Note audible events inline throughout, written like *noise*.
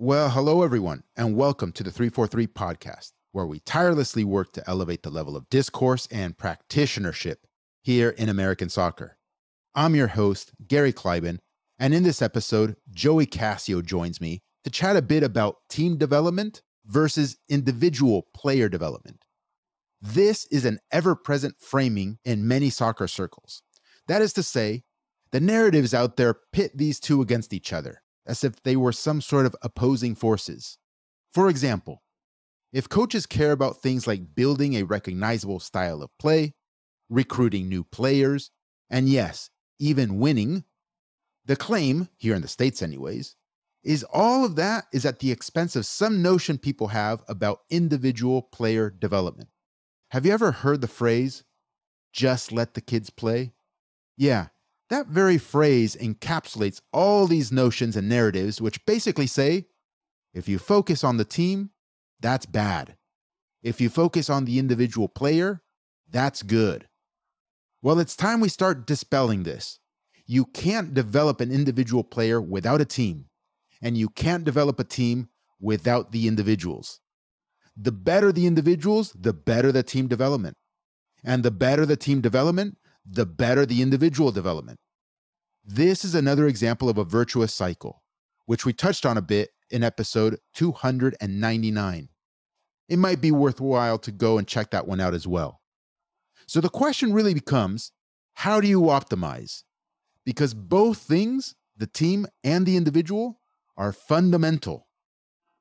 Well, hello, everyone, and welcome to the 343 podcast, where we tirelessly work to elevate the level of discourse and practitionership here in American soccer. I'm your host, Gary Kleiban, and in this episode, Joey Cassio joins me to chat a bit about team development versus individual player development. This is an ever present framing in many soccer circles. That is to say, the narratives out there pit these two against each other as if they were some sort of opposing forces. For example, if coaches care about things like building a recognizable style of play, recruiting new players, and yes, even winning, the claim, here in the States anyways, is all of that is at the expense of some notion people have about individual player development. Have you ever heard the phrase, just let the kids play? Yeah, that very phrase encapsulates all these notions and narratives, which basically say if you focus on the team, that's bad. If you focus on the individual player, that's good. Well, it's time we start dispelling this. You can't develop an individual player without a team, and you can't develop a team without the individuals. The better the individuals, the better the team development. And the better the team development, the better the individual development. This is another example of a virtuous cycle, which we touched on a bit in episode 299. It might be worthwhile to go and check that one out as well. So the question really becomes how do you optimize? Because both things, the team and the individual, are fundamental.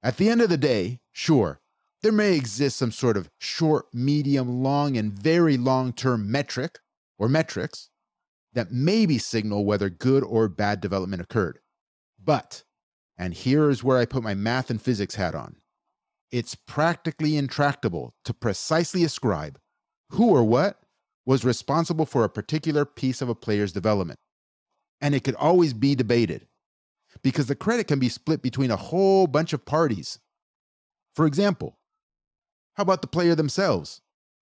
At the end of the day, sure, there may exist some sort of short, medium, long, and very long term metric or metrics that maybe signal whether good or bad development occurred. But, and here is where I put my math and physics hat on, it's practically intractable to precisely ascribe who or what was responsible for a particular piece of a player's development. And it could always be debated because the credit can be split between a whole bunch of parties. For example, how about the player themselves?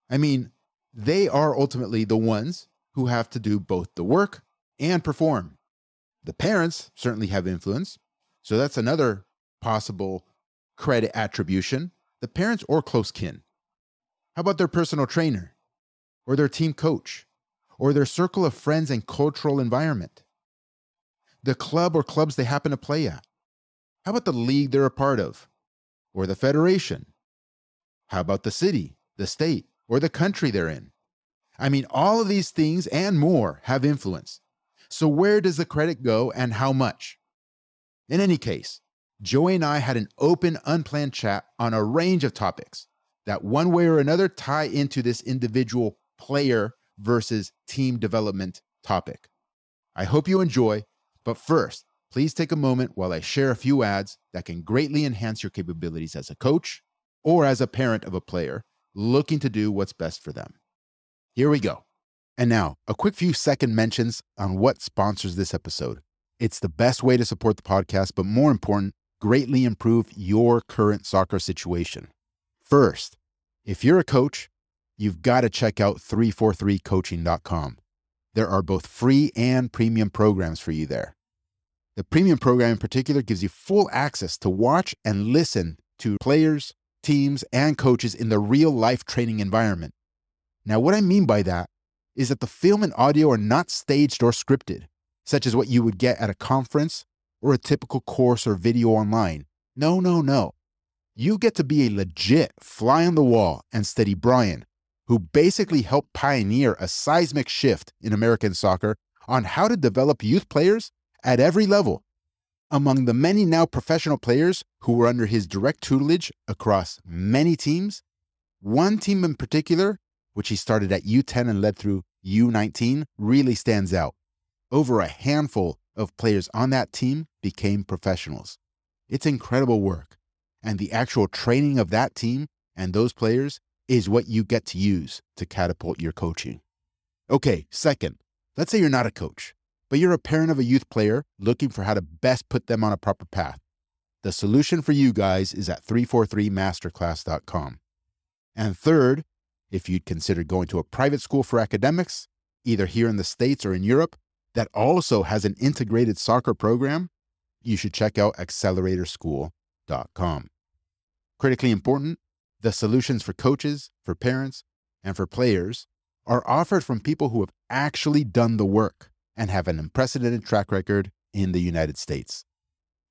I mean, they are ultimately the ones who have to do both the work and perform. The parents certainly have influence, so that's another possible credit attribution the parents or close kin. How about their personal trainer, or their team coach, or their circle of friends and cultural environment? The club or clubs they happen to play at? How about the league they're a part of, or the federation? How about the city, the state, or the country they're in? I mean, all of these things and more have influence. So, where does the credit go and how much? In any case, Joey and I had an open, unplanned chat on a range of topics that, one way or another, tie into this individual player versus team development topic. I hope you enjoy, but first, please take a moment while I share a few ads that can greatly enhance your capabilities as a coach or as a parent of a player looking to do what's best for them. Here we go. And now, a quick few second mentions on what sponsors this episode. It's the best way to support the podcast, but more important, greatly improve your current soccer situation. First, if you're a coach, you've got to check out 343coaching.com. There are both free and premium programs for you there. The premium program in particular gives you full access to watch and listen to players, teams, and coaches in the real life training environment now, what I mean by that is that the film and audio are not staged or scripted, such as what you would get at a conference or a typical course or video online. No, no, no. You get to be a legit fly on the wall and steady Brian, who basically helped pioneer a seismic shift in American soccer on how to develop youth players at every level. Among the many now professional players who were under his direct tutelage across many teams, one team in particular which he started at U10 and led through U19, really stands out. Over a handful of players on that team became professionals. It's incredible work. And the actual training of that team and those players is what you get to use to catapult your coaching. Okay, second, let's say you're not a coach, but you're a parent of a youth player looking for how to best put them on a proper path. The solution for you guys is at 343masterclass.com. And third, if you'd consider going to a private school for academics, either here in the States or in Europe, that also has an integrated soccer program, you should check out Accelerator School www.thecoacheschool.com. Critically important, the solutions for coaches, for parents, and for players are offered from people who have actually done the work and have an unprecedented track record in the United States.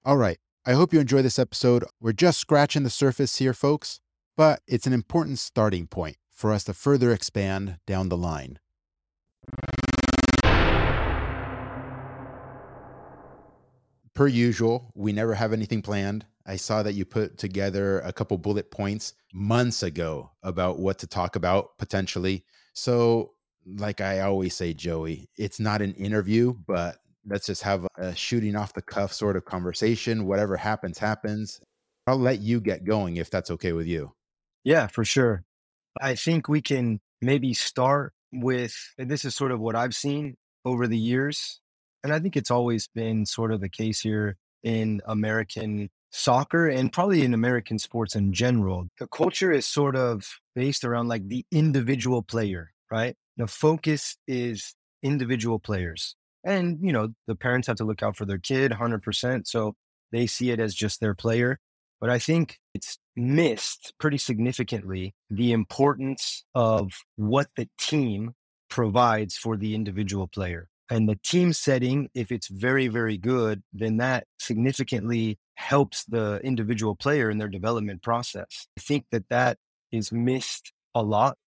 All right, I hope you enjoy this episode. We're just scratching the surface here, folks, but it's an important starting point for us to further expand down the line. Per usual, we never have anything planned. I saw that you put together a couple bullet points months ago about what to talk about potentially. So, like I always say, Joey, it's not an interview, but let's just have a shooting off the cuff sort of conversation. Whatever happens, happens. I'll let you get going if that's okay with you. Yeah, for sure. I think we can maybe start with, and this is sort of what I've seen over the years. And I think it's always been sort of the case here in American soccer and probably in American sports in general. The culture is sort of based around like the individual player, right? The focus is individual players. And, you know, the parents have to look out for their kid 100%. So they see it as just their player. But I think it's missed pretty significantly the importance of what the team provides for the individual player. And the team setting, if it's very, very good, then that significantly helps the individual player in their development process. I think that that is missed a lot.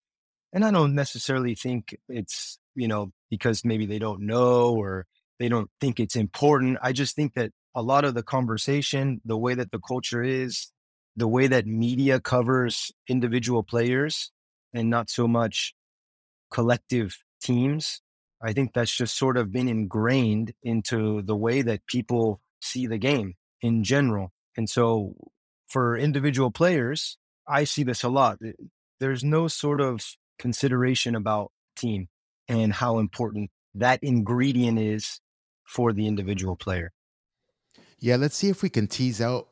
And I don't necessarily think it's, you know, because maybe they don't know or they don't think it's important. I just think that a lot of the conversation, the way that the culture is, the way that media covers individual players and not so much collective teams, I think that's just sort of been ingrained into the way that people see the game in general. And so for individual players, I see this a lot. There's no sort of consideration about team and how important that ingredient is for the individual player. Yeah, let's see if we can tease out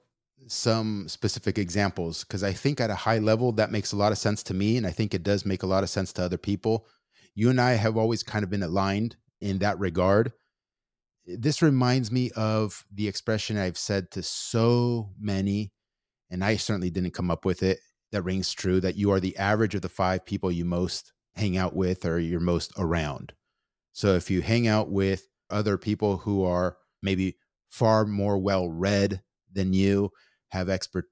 some specific examples because I think at a high level that makes a lot of sense to me and I think it does make a lot of sense to other people. You and I have always kind of been aligned in that regard. This reminds me of the expression I've said to so many and I certainly didn't come up with it that rings true that you are the average of the five people you most hang out with or you're most around. So if you hang out with other people who are maybe far more well read than you, have expert,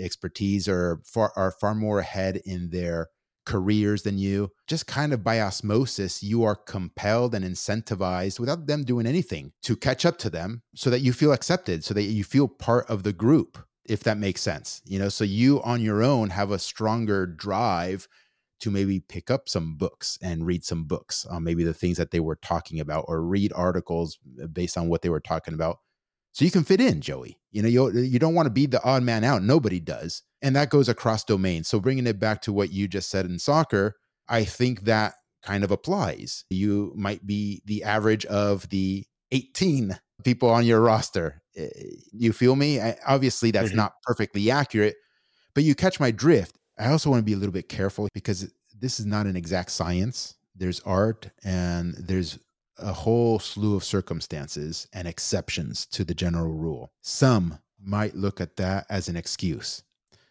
expertise, or far, are far more ahead in their careers than you. Just kind of by osmosis, you are compelled and incentivized without them doing anything to catch up to them so that you feel accepted, so that you feel part of the group, if that makes sense. You know, so you on your own have a stronger drive to maybe pick up some books and read some books on maybe the things that they were talking about or read articles uh, based on what they were talking about so you can fit in, Joey. You know, you you don't want to be the odd man out. Nobody does, and that goes across domains. So bringing it back to what you just said in soccer, I think that kind of applies. You might be the average of the 18 people on your roster. Eh, you feel me? I, obviously, that's mm-hmm. not perfectly accurate, but you catch my drift. I also want to be a little bit careful because this is not an exact science. There's art and there's a whole slew of circumstances and exceptions to the general rule. Some might look at that as an excuse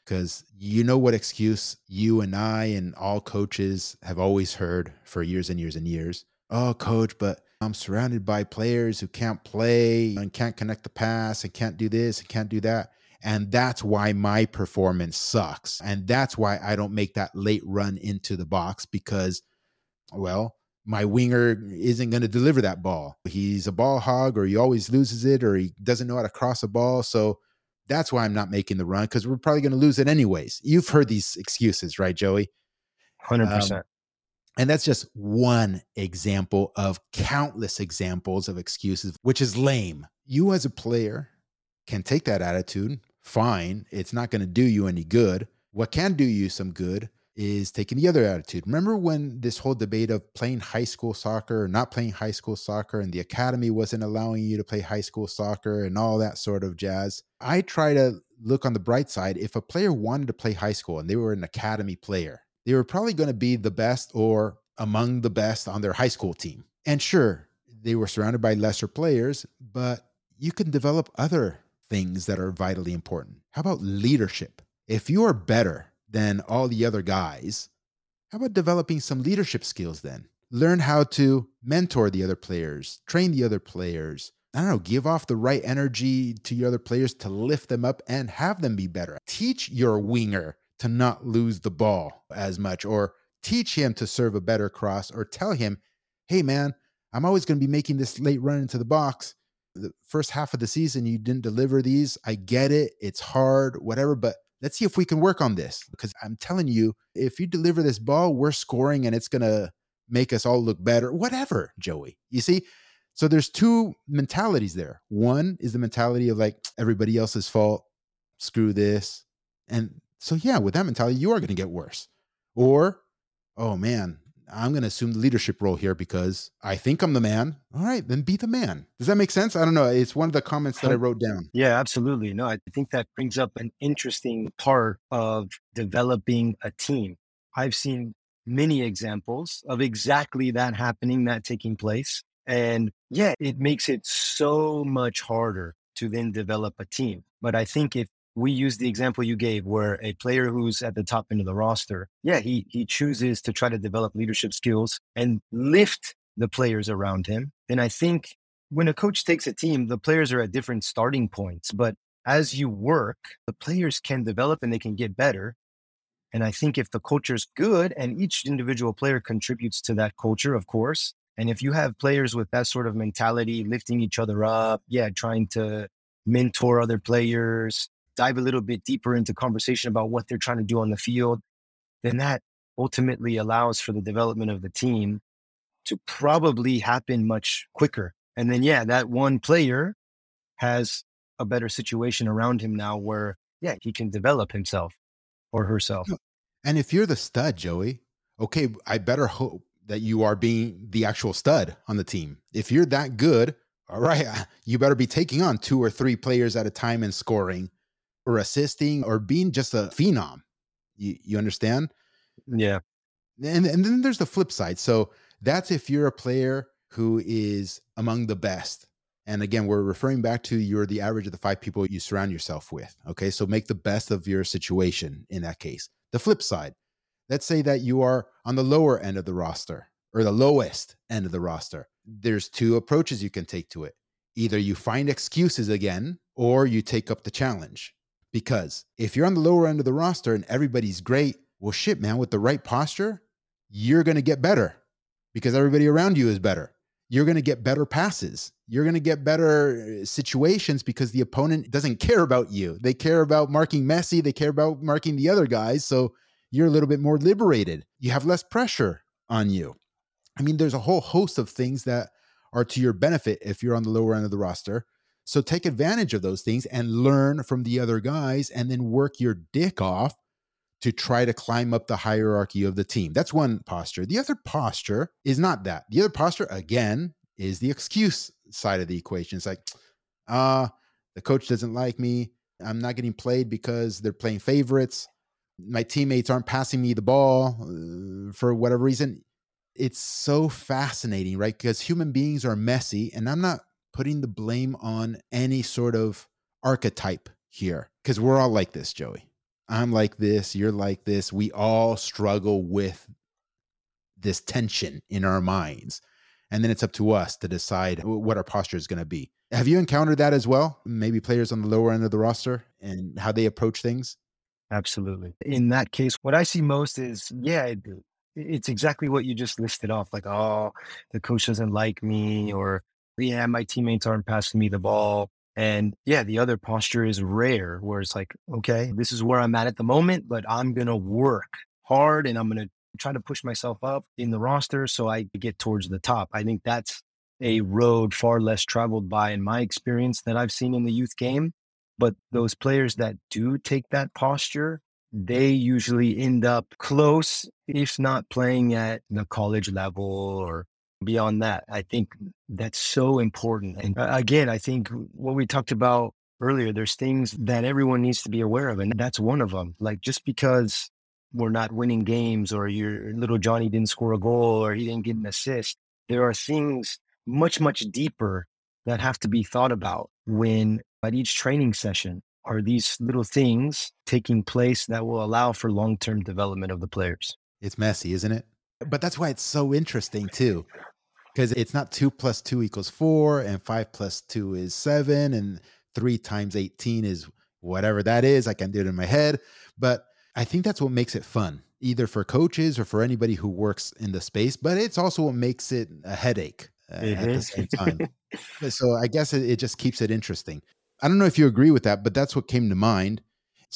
because you know what excuse you and I and all coaches have always heard for years and years and years. Oh, coach, but I'm surrounded by players who can't play and can't connect the pass and can't do this and can't do that. And that's why my performance sucks. And that's why I don't make that late run into the box because, well, my winger isn't going to deliver that ball. He's a ball hog, or he always loses it, or he doesn't know how to cross a ball. So that's why I'm not making the run because we're probably going to lose it anyways. You've heard these excuses, right, Joey? 100%. Um, and that's just one example of countless examples of excuses, which is lame. You, as a player, can take that attitude, fine. It's not going to do you any good. What can do you some good is taking the other attitude. Remember when this whole debate of playing high school soccer or not playing high school soccer and the academy wasn't allowing you to play high school soccer and all that sort of jazz? I try to look on the bright side. If a player wanted to play high school and they were an academy player, they were probably going to be the best or among the best on their high school team. And sure, they were surrounded by lesser players, but you can develop other things that are vitally important. How about leadership? If you are better than all the other guys, how about developing some leadership skills then? Learn how to mentor the other players, train the other players. I don't know, give off the right energy to your other players to lift them up and have them be better. Teach your winger to not lose the ball as much, or teach him to serve a better cross, or tell him, hey, man, I'm always going to be making this late run into the box. The first half of the season, you didn't deliver these. I get it. It's hard, whatever, but let's see if we can work on this. Because I'm telling you, if you deliver this ball, we're scoring and it's going to make us all look better, whatever, Joey. You see? So there's two mentalities there. One is the mentality of like everybody else's fault, screw this. And so, yeah, with that mentality, you are going to get worse. Or, oh man, I'm going to assume the leadership role here because I think I'm the man. All right, then be the man. Does that make sense? I don't know. It's one of the comments that I wrote down. Yeah, absolutely. No, I think that brings up an interesting part of developing a team. I've seen many examples of exactly that happening, that taking place. And yeah, it makes it so much harder to then develop a team. But I think if we use the example you gave where a player who's at the top end of the roster, yeah, he he chooses to try to develop leadership skills and lift the players around him. Then I think when a coach takes a team, the players are at different starting points, but as you work, the players can develop and they can get better. And I think if the culture is good and each individual player contributes to that culture, of course, and if you have players with that sort of mentality, lifting each other up, yeah, trying to mentor other players, dive a little bit deeper into conversation about what they're trying to do on the field, then that ultimately allows for the development of the team to probably happen much quicker. And then, yeah, that one player has a better situation around him now where, yeah, he can develop himself or herself. And if you're the stud, Joey, okay, I better hope that you are being the actual stud on the team. If you're that good, all right, *laughs* you better be taking on two or three players at a time and scoring or assisting or being just a phenom. You, you understand? Yeah. And, and then there's the flip side. So that's if you're a player who is among the best. And again, we're referring back to you're the average of the five people you surround yourself with. Okay. So make the best of your situation in that case. The flip side, let's say that you are on the lower end of the roster or the lowest end of the roster. There's two approaches you can take to it. Either you find excuses again or you take up the challenge. Because if you're on the lower end of the roster and everybody's great, well, shit, man, with the right posture, you're going to get better because everybody around you is better. You're going to get better passes. You're going to get better uh, situations because the opponent doesn't care about you. They care about marking Messi, they care about marking the other guys. So you're a little bit more liberated. You have less pressure on you. I mean, there's a whole host of things that are to your benefit if you're on the lower end of the roster. So take advantage of those things and learn from the other guys and then work your dick off to try to climb up the hierarchy of the team. That's one posture. The other posture is not that. The other posture, again, is the excuse side of the equation. It's like, *tsk* ah, uh, the coach doesn't like me. I'm not getting played because they're playing favorites. My teammates aren't passing me the ball uh, for whatever reason. It's so fascinating, right? Because human beings are messy, and I'm not putting the blame on any sort of archetype here because we're all like this, Joey. I'm like this, you're like this. We all struggle with this tension in our minds. And then it's up to us to decide what our posture is going to be. Have you encountered that as well? Maybe players on the lower end of the roster and how they approach things? Absolutely. In that case, what I see most is, yeah, it's exactly what you just listed off. Like, oh, the coach doesn't like me, or yeah, my teammates aren't passing me the ball. And yeah, the other posture is rare where it's like, okay, this is where I'm at at the moment, but I'm going to work hard and I'm going to try to push myself up in the roster so I get towards the top. I think that's a road far less traveled by in my experience that I've seen in the youth game. But those players that do take that posture, they usually end up close, if not playing at the college level or beyond that. I think that's so important. And uh, again, I think what we talked about earlier, there's things that everyone needs to be aware of. And that's one of them. Like just because we're not winning games or your little Johnny didn't score a goal or he didn't get an assist, there are things much, much deeper that have to be thought about when at each training session are these little things taking place that will allow for long term development of the players. It's messy, isn't it? But that's why it's so interesting, too, because it's not two plus two equals four, and five plus two is seven, and three times 18 is whatever that is. I can do it in my head. But I think that's what makes it fun, either for coaches or for anybody who works in the space. But it's also what makes it a headache uh, at the same time. *laughs* so I guess it, it just keeps it interesting. I don't know if you agree with that, but that's what came to mind.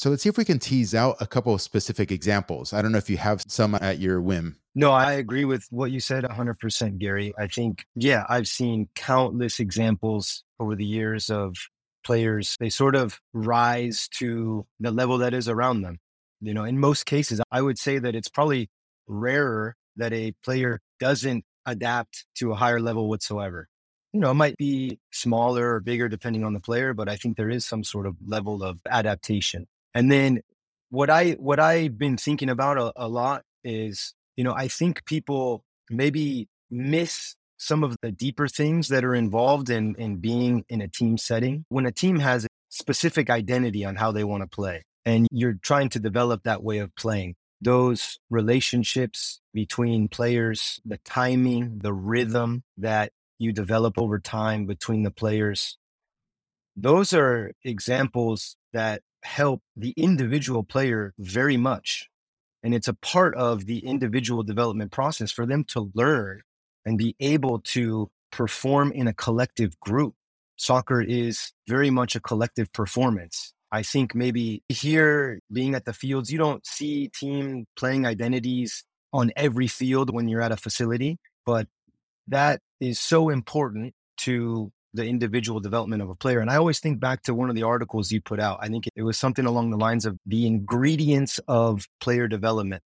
So let's see if we can tease out a couple of specific examples. I don't know if you have some at your whim. No, I agree with what you said 100%, Gary. I think, yeah, I've seen countless examples over the years of players. They sort of rise to the level that is around them. You know, in most cases, I would say that it's probably rarer that a player doesn't adapt to a higher level whatsoever you know, it might be smaller or bigger depending on the player, but I think there is some sort of level of adaptation. And then what I what I've been thinking about a, a lot is, you know, I think people maybe miss some of the deeper things that are involved in in being in a team setting. When a team has a specific identity on how they want to play and you're trying to develop that way of playing, those relationships between players, the timing, the rhythm that you develop over time between the players. Those are examples that help the individual player very much. And it's a part of the individual development process for them to learn and be able to perform in a collective group. Soccer is very much a collective performance. I think maybe here being at the fields, you don't see team playing identities on every field when you're at a facility, but that is so important to the individual development of a player. And I always think back to one of the articles you put out. I think it was something along the lines of the ingredients of player development.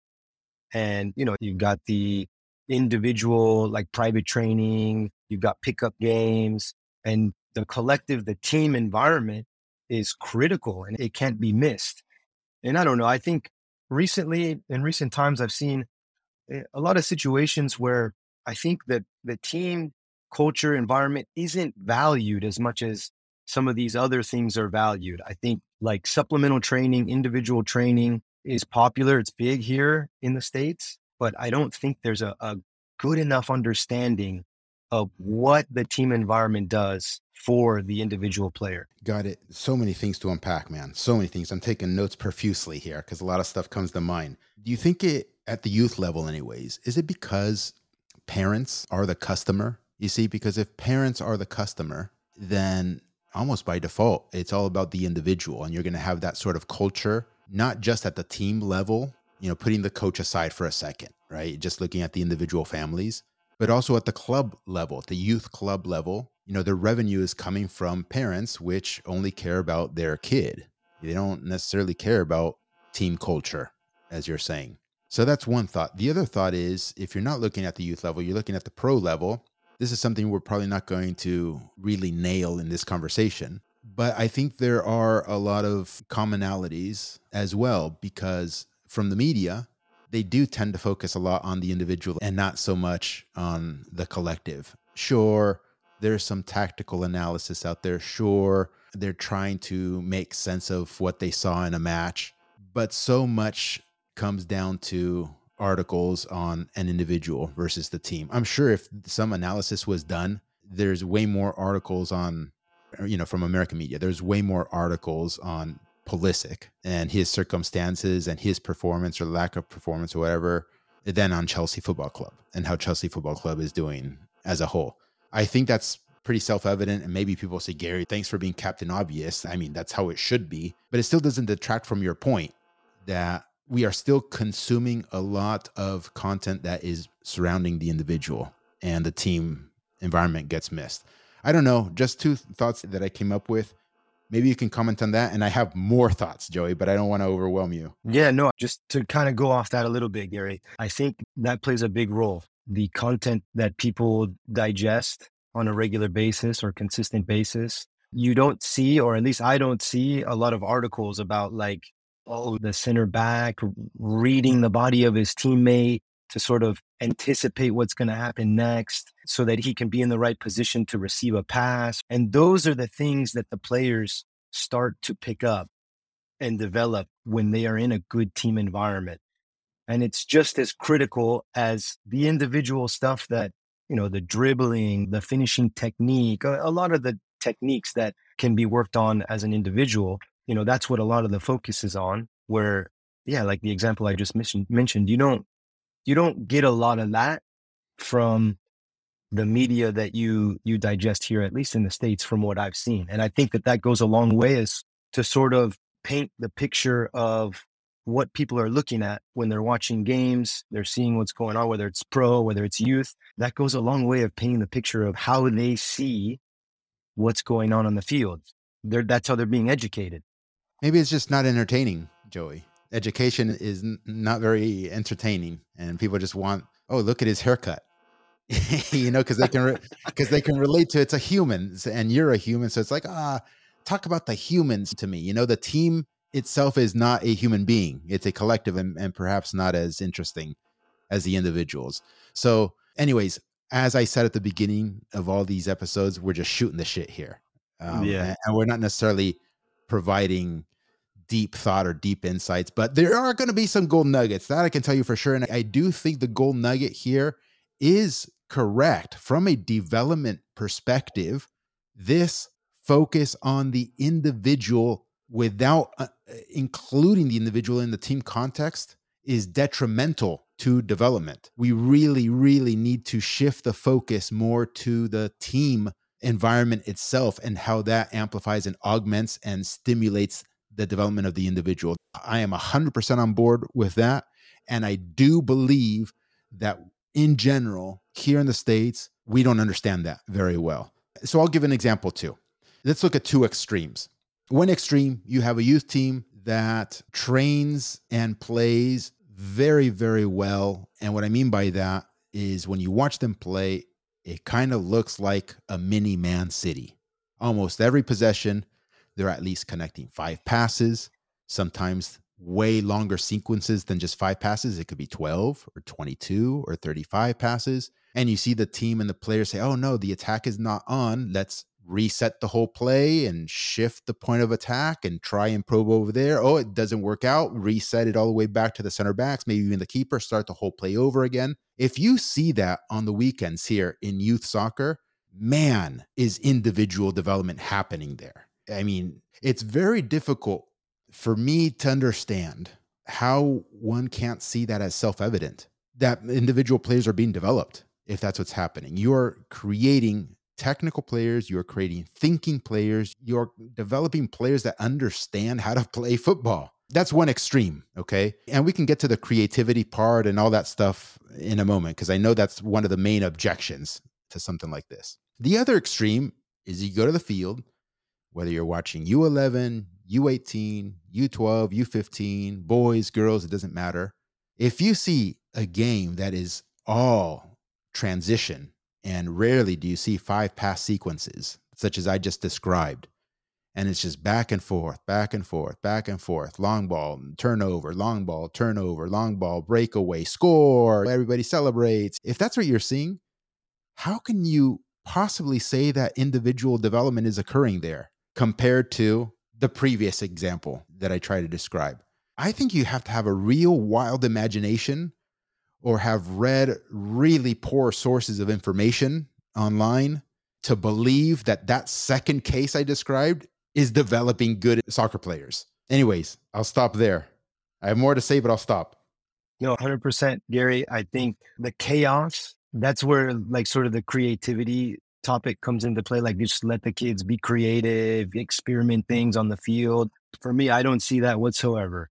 And, you know, you've got the individual, like private training, you've got pickup games, and the collective, the team environment is critical and it can't be missed. And I don't know, I think recently, in recent times, I've seen eh, a lot of situations where I think that the team culture environment isn't valued as much as some of these other things are valued. I think like supplemental training, individual training is popular. It's big here in the States, but I don't think there's a, a good enough understanding of what the team environment does for the individual player. Got it. So many things to unpack, man. So many things. I'm taking notes profusely here because a lot of stuff comes to mind. Do you think it, at the youth level, anyways, is it because parents are the customer. You see, because if parents are the customer, then almost by default, it's all about the individual. And you're going to have that sort of culture, not just at the team level, you know, putting the coach aside for a second, right? Just looking at the individual families, but also at the club level, the youth club level. You know, the revenue is coming from parents, which only care about their kid. They don't necessarily care about team culture, as you're saying. So that's one thought. The other thought is if you're not looking at the youth level, you're looking at the pro level. This is something we're probably not going to really nail in this conversation. But I think there are a lot of commonalities as well because from the media, they do tend to focus a lot on the individual and not so much on the collective. Sure, there's some tactical analysis out there. Sure, they're trying to make sense of what they saw in a match, but so much comes down to articles on an individual versus the team. I'm sure if some analysis was done, there's way more articles on, er, you know, from American media. There's way more articles on Pulisic and his circumstances and his performance or lack of performance or whatever than on Chelsea Football Club and how Chelsea Football Club is doing as a whole. I think that's pretty self evident. And maybe people say, Gary, thanks for being Captain Obvious. I mean, that's how it should be. But it still doesn't detract from your point that we are still consuming a lot of content that is surrounding the individual and the team environment gets missed. I don't know, just two thoughts that I came up with. Maybe you can comment on that. And I have more thoughts, Joey, but I don't want to overwhelm you. Yeah, no, just to kind of go off that a little bit, Gary, I think that plays a big role. The content that people digest on a regular basis or consistent basis. You don't see, or at least I don't see a lot of articles about like the center back reading the body of his teammate to sort of anticipate what's going to happen next so that he can be in the right position to receive a pass. And those are the things that the players start to pick up and develop when they are in a good team environment. And it's just as critical as the individual stuff that, you know, the dribbling, the finishing technique, a, a lot of the techniques that can be worked on as an individual. You know, that's what a lot of the focus is on. Where, yeah, like the example I just mentioned, mentioned you don't you don't get a lot of that from the media that you you digest here, at least in the states, from what I've seen. And I think that that goes a long way as to sort of paint the picture of what people are looking at when they're watching games, they're seeing what's going on, whether it's pro, whether it's youth. That goes a long way of painting the picture of how they see what's going on on the field. They're, that's how they're being educated. Maybe it's just not entertaining, Joey. Education is n- not very entertaining, and people just want, oh, look at his haircut. *laughs* you know, because they can because re- *laughs* they can relate to it's a human, and you're a human, so it's like ah, talk about the humans to me. You know, the team itself is not a human being; it's a collective, and, and perhaps not as interesting as the individuals. So, anyways, as I said at the beginning of all these episodes, we're just shooting the shit here, um, yeah, and, and we're not necessarily providing deep thought or deep insights, but there are going to be some gold nuggets that I can tell you for sure. And I do think the gold nugget here is correct from a development perspective. This focus on the individual without uh, including the individual in the team context is detrimental to development. We really, really need to shift the focus more to the team environment itself and how that amplifies and augments and stimulates the development of the individual. I am 100% on board with that. And I do believe that in general, here in the States, we don't understand that very well. So I'll give an example too. Let's look at two extremes. One extreme, you have a youth team that trains and plays very, very well. And what I mean by that is when you watch them play, it kind of looks like a mini Man City. Almost every possession, they're at least connecting five passes, sometimes way longer sequences than just five passes. It could be 12 or 22 or 35 passes. And you see the team and the players say, oh no, the attack is not on. Let's reset the whole play and shift the point of attack and try and probe over there. Oh, it doesn't work out. Reset it all the way back to the center backs, maybe even the keeper, start the whole play over again. If you see that on the weekends here in youth soccer, man, is individual development happening there. I mean, it's very difficult for me to understand how one can't see that as self evident that individual players are being developed if that's what's happening. You're creating technical players, you're creating thinking players, you're developing players that understand how to play football. That's one extreme, okay? And we can get to the creativity part and all that stuff in a moment because I know that's one of the main objections to something like this. The other extreme is you go to the field whether you're watching U11, U18, U12, U15, boys, girls, it doesn't matter. If you see a game that is all transition, and rarely do you see five pass sequences, such as I just described, and it's just back and forth, back and forth, back and forth, long ball, turnover, long ball, turnover, long ball, breakaway, score, everybody celebrates. If that's what you're seeing, how can you possibly say that individual development is occurring there? Compared to the previous example that I try to describe. I think you have to have a real wild imagination or have read really poor sources of information online to believe that that second case I described is developing good soccer players. Anyways, I'll stop there. I have more to say, but I'll stop. No, 100%, Gary. I think the chaos, that's where like sort of the creativity topic comes into play like just let the kids be creative experiment things on the field. For me i don't see that whatsoever.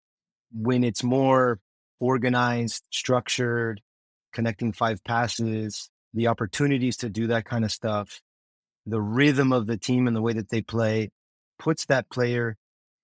When it's more organized structured connecting five passes the opportunities to do that kind of stuff the rhythm of the team and the way that they play puts that player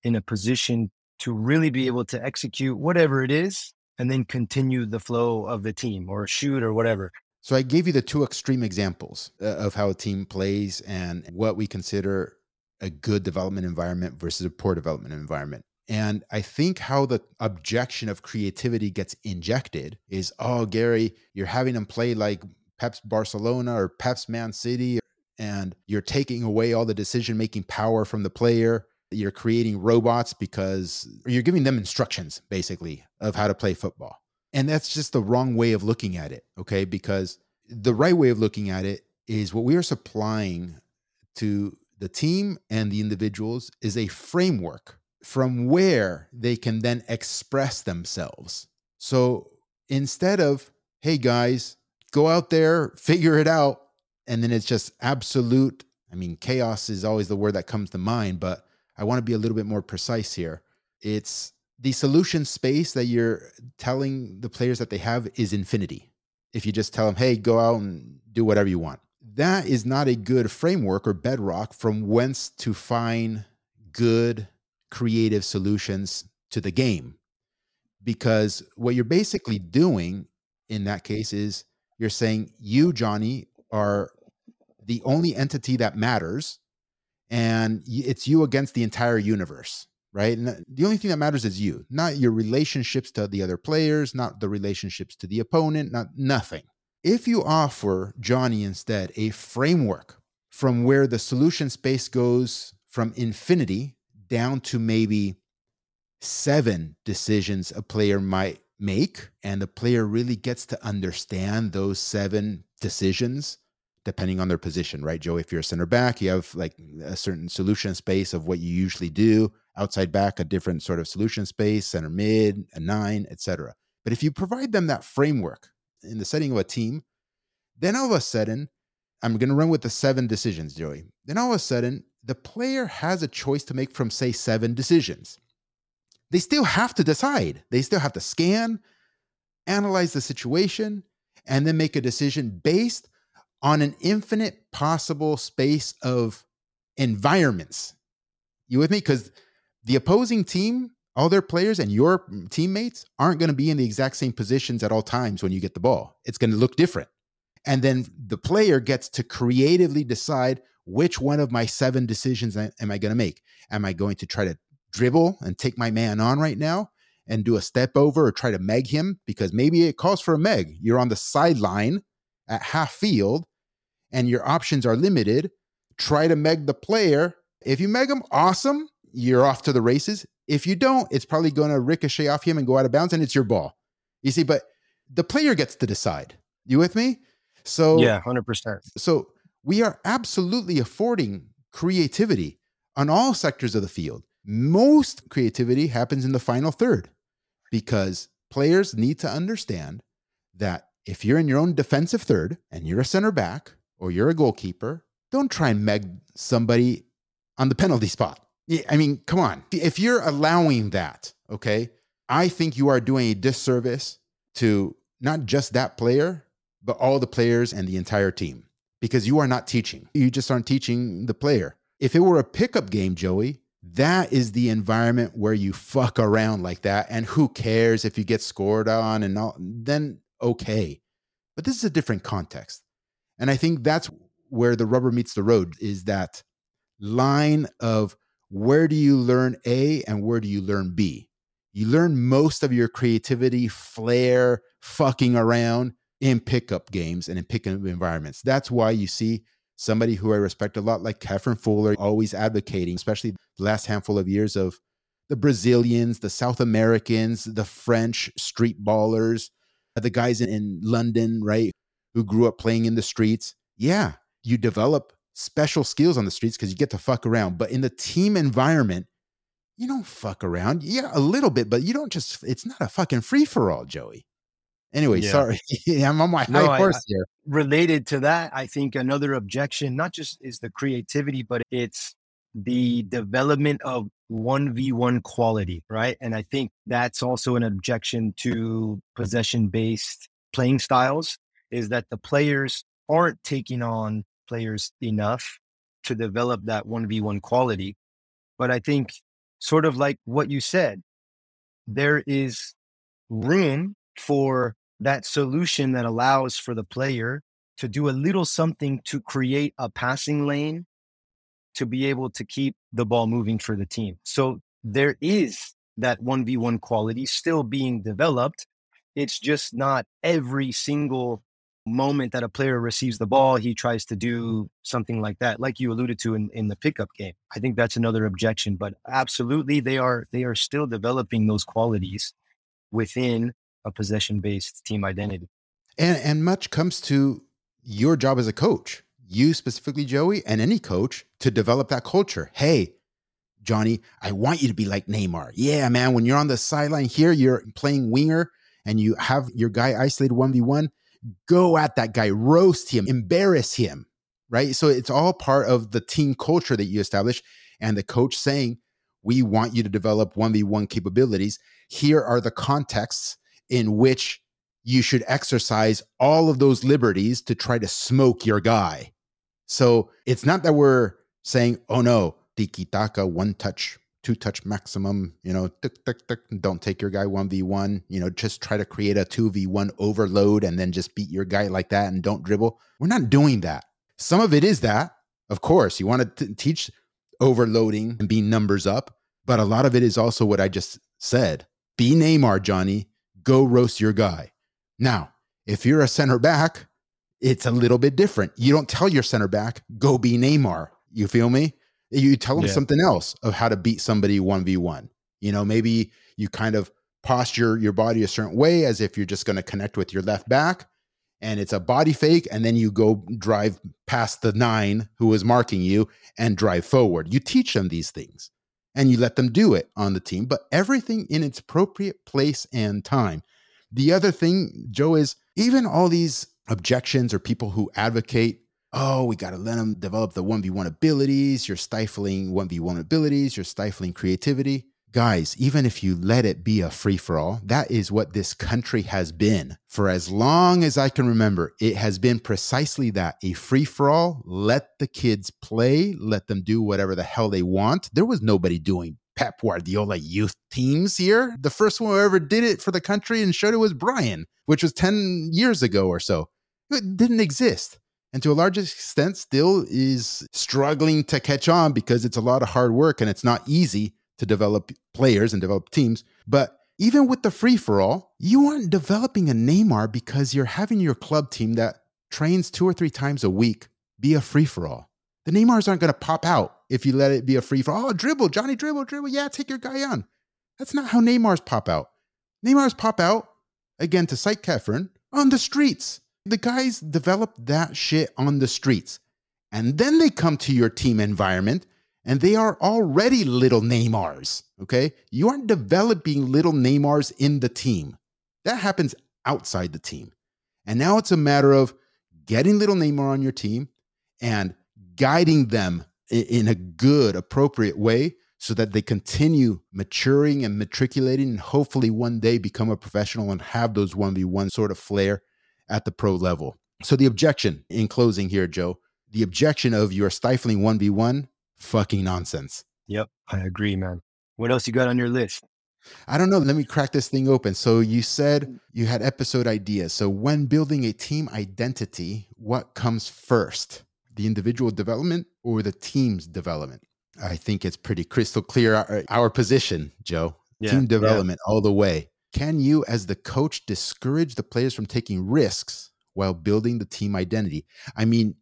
in a position to really be able to execute whatever it is and then continue the flow of the team or shoot or whatever so I gave you the two extreme examples uh, of how a team plays and what we consider a good development environment versus a poor development environment. And I think how the objection of creativity gets injected is, oh, Gary, you're having them play like Pep's Barcelona or Pep's Man City, and you're taking away all the decision making power from the player. you're creating robots because you're giving them instructions basically of how to play football. And that's just the wrong way of looking at it, okay? Because the right way of looking at it is what we are supplying to the team and the individuals is a framework from where they can then express themselves. So instead of, hey guys, go out there, figure it out, and then it's just absolute, I mean, chaos is always the word that comes to mind, but I want to be a little bit more precise here. It's the solution space that you're telling the players that they have is infinity. If you just tell them, hey, go out and do whatever you want, that is not a good framework or bedrock from whence to find good creative solutions to the game. Because what you're basically doing in that case is you're saying, you, Johnny, are the only entity that matters and it's you against the entire universe right and the only thing that matters is you not your relationships to the other players not the relationships to the opponent not nothing if you offer johnny instead a framework from where the solution space goes from infinity down to maybe seven decisions a player might make and the player really gets to understand those seven decisions depending on their position, right, Joe? If you're a center back, you have like a certain solution space of what you usually do. Outside back, a different sort of solution space, center mid, a nine, etc. But if you provide them that framework in the setting of a team, then all of a sudden, I'm going to run with the seven decisions, Joey. Then all of a sudden, the player has a choice to make from, say, seven decisions. They still have to decide. They still have to scan, analyze the situation, and then make a decision based on an infinite possible space of environments. You with me? Because the opposing team, all their players and your teammates aren't going to be in the exact same positions at all times when you get the ball. It's going to look different. And then the player gets to creatively decide which one of my seven decisions am I going to make? Am I going to try to dribble and take my man on right now and do a step over or try to meg him? Because maybe it calls for a meg. You're on the sideline at half field and your options are limited, try to meg the player. If you meg him, awesome, you're off to the races. If you don't, it's probably going to ricochet off him and go out of bounds, and it's your ball. You see, but the player gets to decide. You with me? So yeah, hundred percent. So we are absolutely affording creativity on all sectors of the field. Most creativity happens in the final third because players need to understand that if you're in your own defensive third and you're a center back or you're a goalkeeper, don't try and meg somebody on the penalty spot. I mean, come on. If you're allowing that, okay, I think you are doing a disservice to not just that player, but all the players and the entire team because you are not teaching. You just aren't teaching the player. If it were a pickup game, Joey, that is the environment where you fuck around like that. And who cares if you get scored on and all, then okay. But this is a different context. And I think that's where the rubber meets the road is that line of where do you learn A and where do you learn B? You learn most of your creativity, flair, fucking around in pickup games and in pickup environments. That's why you see somebody who I respect a lot, like Catherine Fuller, always advocating, especially the last handful of years of the Brazilians, the South Americans, the French street ballers, the guys in London, right, who grew up playing in the streets, yeah, you develop special skills on the streets because you get to fuck around. But in the team environment, you don't fuck around. Yeah, a little bit, but you don't just, it's not a fucking free for all, Joey. Anyway, yeah. sorry. *laughs* I'm on my no, high horse here. Related to that, I think another objection, not just is the creativity, but it's the development of 1v1 quality, right? And I think that's also an objection to possession based playing styles is that the players aren't taking on players enough to develop that 1v1 quality. But I think, sort of like what you said, there is room for that solution that allows for the player to do a little something to create a passing lane to be able to keep the ball moving for the team. So there is that 1v1 quality still being developed. It's just not every single moment that a player receives the ball, he tries to do something like that, like you alluded to in, in the pickup game. I think that's another objection, but absolutely they are they are still developing those qualities within a possession based team identity. And and much comes to your job as a coach, you specifically, Joey, and any coach to develop that culture. Hey, Johnny, I want you to be like Neymar. Yeah, man. When you're on the sideline here, you're playing winger and you have your guy isolated 1v1 go at that guy, roast him, embarrass him, right? So it's all part of the team culture that you establish. And the coach saying, we want you to develop 1v1 capabilities. Here are the contexts in which you should exercise all of those liberties to try to smoke your guy. So it's not that we're saying, oh no, tiki taka, one touch two touch maximum, you know, tick, tick, tick, don't take your guy 1v1, you know, just try to create a 2v1 overload and then just beat your guy like that and don't dribble. We're not doing that. Some of it is that, of course, you want to t- teach overloading and being numbers up, but a lot of it is also what I just said. Be Neymar, Johnny, go roast your guy. Now, if you're a center back, it's a little bit different. You don't tell your center back, go be Neymar. You feel me? You tell them yeah. something else of how to beat somebody 1v1. You know, maybe you kind of posture your body a certain way as if you're just going to connect with your left back and it's a body fake and then you go drive past the nine who is marking you and drive forward you teach them these things and you let them do it on the team but everything in its appropriate place and time the other thing joe is even all these objections or people who advocate oh, we got to let them develop the 1v1 abilities. You're stifling 1v1 abilities. You're stifling creativity. Guys, even if you let it be a free for all, that is what this country has been for as long as I can remember. It has been precisely that a free for all. Let the kids play, let them do whatever the hell they want. There was nobody doing Pep Guardiola youth teams here. The first one who ever did it for the country and showed it was Brian, which was 10 years ago or so. It didn't exist and to a large extent still is struggling to catch on because it's a lot of hard work and it's not easy to develop players and develop teams. But even with the free for all, you aren't developing a Neymar because you're having your club team that trains two or three times a week be a free for all. The Neymars aren't going to pop out if you let it be a free for all. Oh, dribble, Johnny, dribble, dribble. Yeah, take your guy on. That's not how Neymars pop out. Neymars pop out, again, to cite Kefren, on the streets the guys develop that shit on the streets. And then they come to your team environment and they are already little Neymars. Okay. You aren't developing little Neymars in the team. That happens outside the team. And now it's a matter of getting little Neymar on your team and guiding them in a good, appropriate way so that they continue maturing and matriculating and hopefully one day become a professional and have those 1v1 sort of flair at the pro level. So the objection in closing here, Joe, the objection of you're stifling 1v1, fucking nonsense. Yep, I agree, man. What else you got on your list? I don't know. Let me crack this thing open. So you said you had episode ideas. So when building a team identity, what comes first? The individual development or the team's development? I think it's pretty crystal clear our, our position, Joe. Yeah, team development yeah. all the way. Can you, as the coach, discourage the players from taking risks while building the team identity? I mean,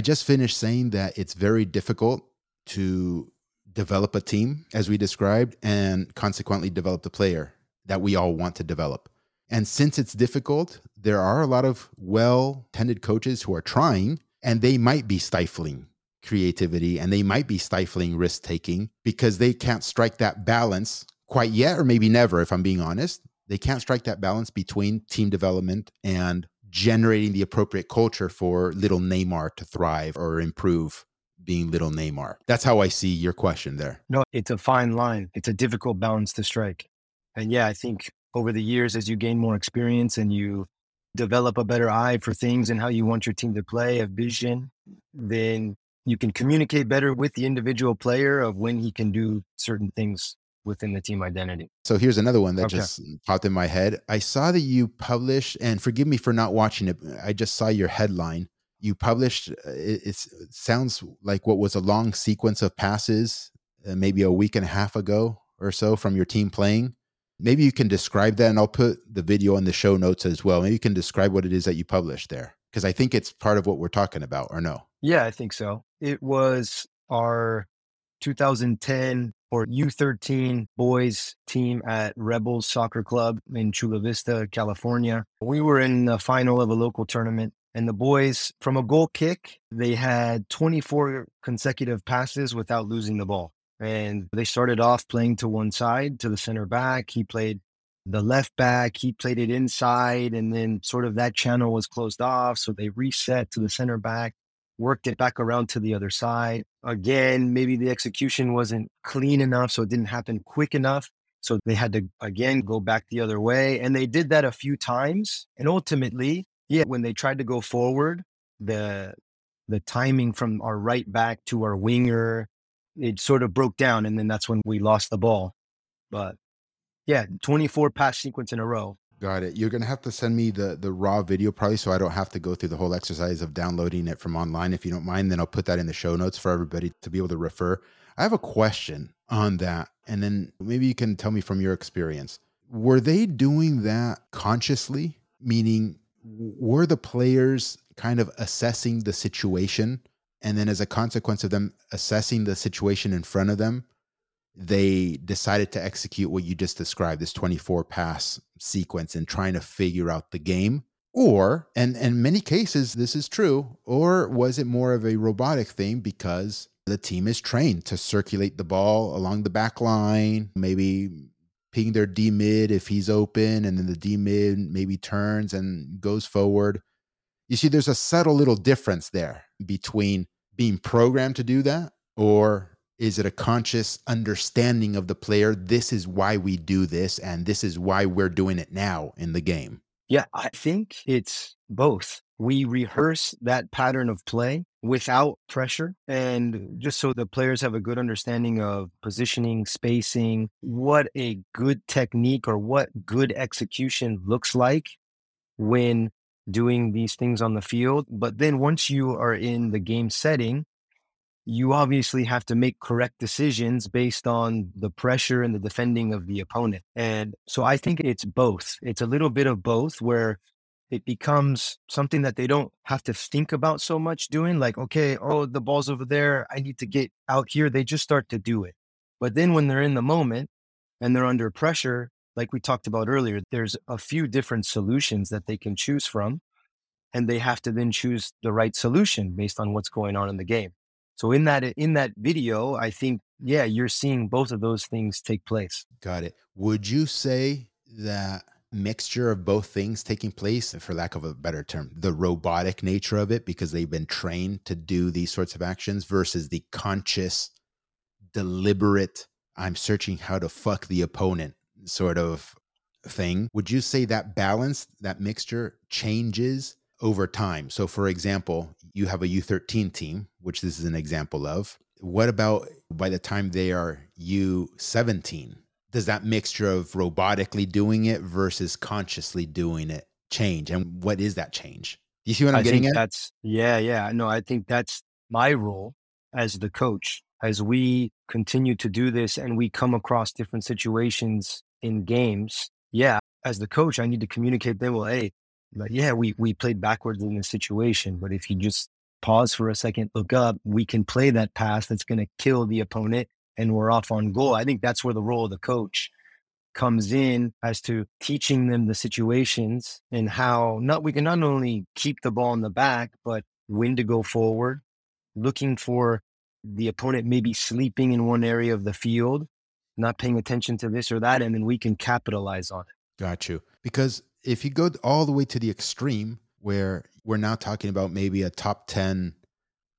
I just finished saying that it's very difficult to develop a team, as we described, and consequently develop the player that we all want to develop. And since it's difficult, there are a lot of well tended coaches who are trying, and they might be stifling creativity and they might be stifling risk taking because they can't strike that balance quite yet, or maybe never, if I'm being honest. They can't strike that balance between team development and generating the appropriate culture for little Neymar to thrive or improve being little Neymar. That's how I see your question there. No, it's a fine line. It's a difficult balance to strike. And yeah, I think over the years, as you gain more experience and you develop a better eye for things and how you want your team to play, a vision, then you can communicate better with the individual player of when he can do certain things within the team identity. So here's another one that okay. just popped in my head. I saw that you published, and forgive me for not watching it. I just saw your headline. You published. Uh, it, it sounds like what was a long sequence of passes, uh, maybe a week and a half ago or so from your team playing. Maybe you can describe that, and I'll put the video in the show notes as well. Maybe you can describe what it is that you published there. Because I think it's part of what we're talking about, or no? Yeah, I think so. It was our 2010 or U13 boys team at Rebels Soccer Club in Chula Vista, California. We were in the final of a local tournament and the boys from a goal kick, they had 24 consecutive passes without losing the ball. And they started off playing to one side, to the center back. He played the left back, he played it inside, and then sort of that channel was closed off. So they reset to the center back, worked it back around to the other side. Again, maybe the execution wasn't clean enough, so it didn't happen quick enough. So they had to again go back the other way. And they did that a few times. And ultimately, yeah, when they tried to go forward, the the timing from our right back to our winger, it sort of broke down, and then that's when we lost the ball. But yeah, 24 pass sequence in a row. Got it. You're gonna have to send me the the raw video probably, so I don't have to go through the whole exercise of downloading it from online. If you don't mind, then I'll put that in the show notes for everybody to be able to refer. I have a question on that, and then maybe you can tell me from your experience. Were they doing that consciously? Meaning, were the players kind of assessing the situation, and then as a consequence of them assessing the situation in front of them, they decided to execute what you just described this 24 pass sequence and trying to figure out the game? Or and in many cases this is true or was it more of a robotic thing because the team is trained to circulate the ball along the back line maybe ping their d mid if he's open and then the d mid maybe turns and goes forward? You see there's a subtle little difference there between being programmed to do that or is it a conscious understanding of the player? This is why we do this, and this is why we're doing it now in the game. Yeah, I think it's both. We rehearse that pattern of play without pressure. And just so the players have a good understanding of positioning, spacing, what a good technique or what good execution looks like when doing these things on the field. But then once you are in the game setting, you obviously have to make correct decisions based on the pressure and the defending of the opponent. And so I think it's both. It's a little bit of both where it becomes something that they don't have to think about so much doing like okay oh the ball's over there i need to get out here they just start to do it but then when they're in the moment and they're under pressure like we talked about earlier there's a few different solutions that they can choose from and they have to then choose the right solution based on what's going on in the game so in that in that video, I think yeah, you're seeing both of those things take place. Got it. Would you say that mixture of both things taking place, for lack of a better term, the robotic nature of it because they've been trained to do these sorts of actions versus the conscious, deliberate, I'm searching how to fuck the opponent sort of thing. Would you say that balance, that mixture changes over time? So, for example, you have a U13 team, which this is an example of. What about by the time they are U17? Does that mixture of robotically doing it versus consciously doing it change? And what is that change? Do you see what I'm I getting at? That's yeah, yeah. No, I think that's my role as the coach. As we continue to do this and we come across different situations in games, yeah, as the coach, I need to communicate them. Well, hey, but yeah, we we played backwards in this situation. But if you just pause for a second, look up, we can play that pass that's going to kill the opponent, and we're off on goal. I think that's where the role of the coach comes in as to teaching them the situations and how not we can not only keep the ball in the back, but when to go forward, looking for the opponent maybe sleeping in one area of the field, not paying attention to this or that, and then we can capitalize on it. Got you. Because if you go all the way to the extreme where we're now talking about maybe a top 10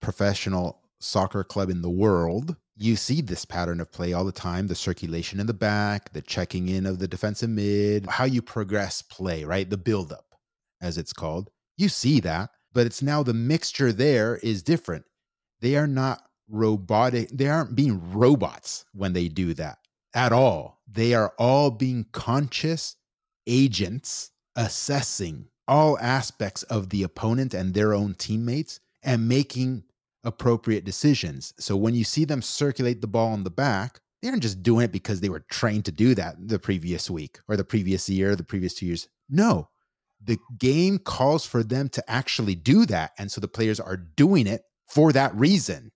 professional soccer club in the world, you see this pattern of play all the time the circulation in the back, the checking in of the defensive mid, how you progress play, right? The buildup, as it's called. You see that, but it's now the mixture there is different. They are not robotic, they aren't being robots when they do that at all. They are all being conscious agents assessing all aspects of the opponent and their own teammates and making appropriate decisions. So when you see them circulate the ball in the back, they aren't just doing it because they were trained to do that the previous week or the previous year, or the previous two years. No, the game calls for them to actually do that. And so the players are doing it for that reason.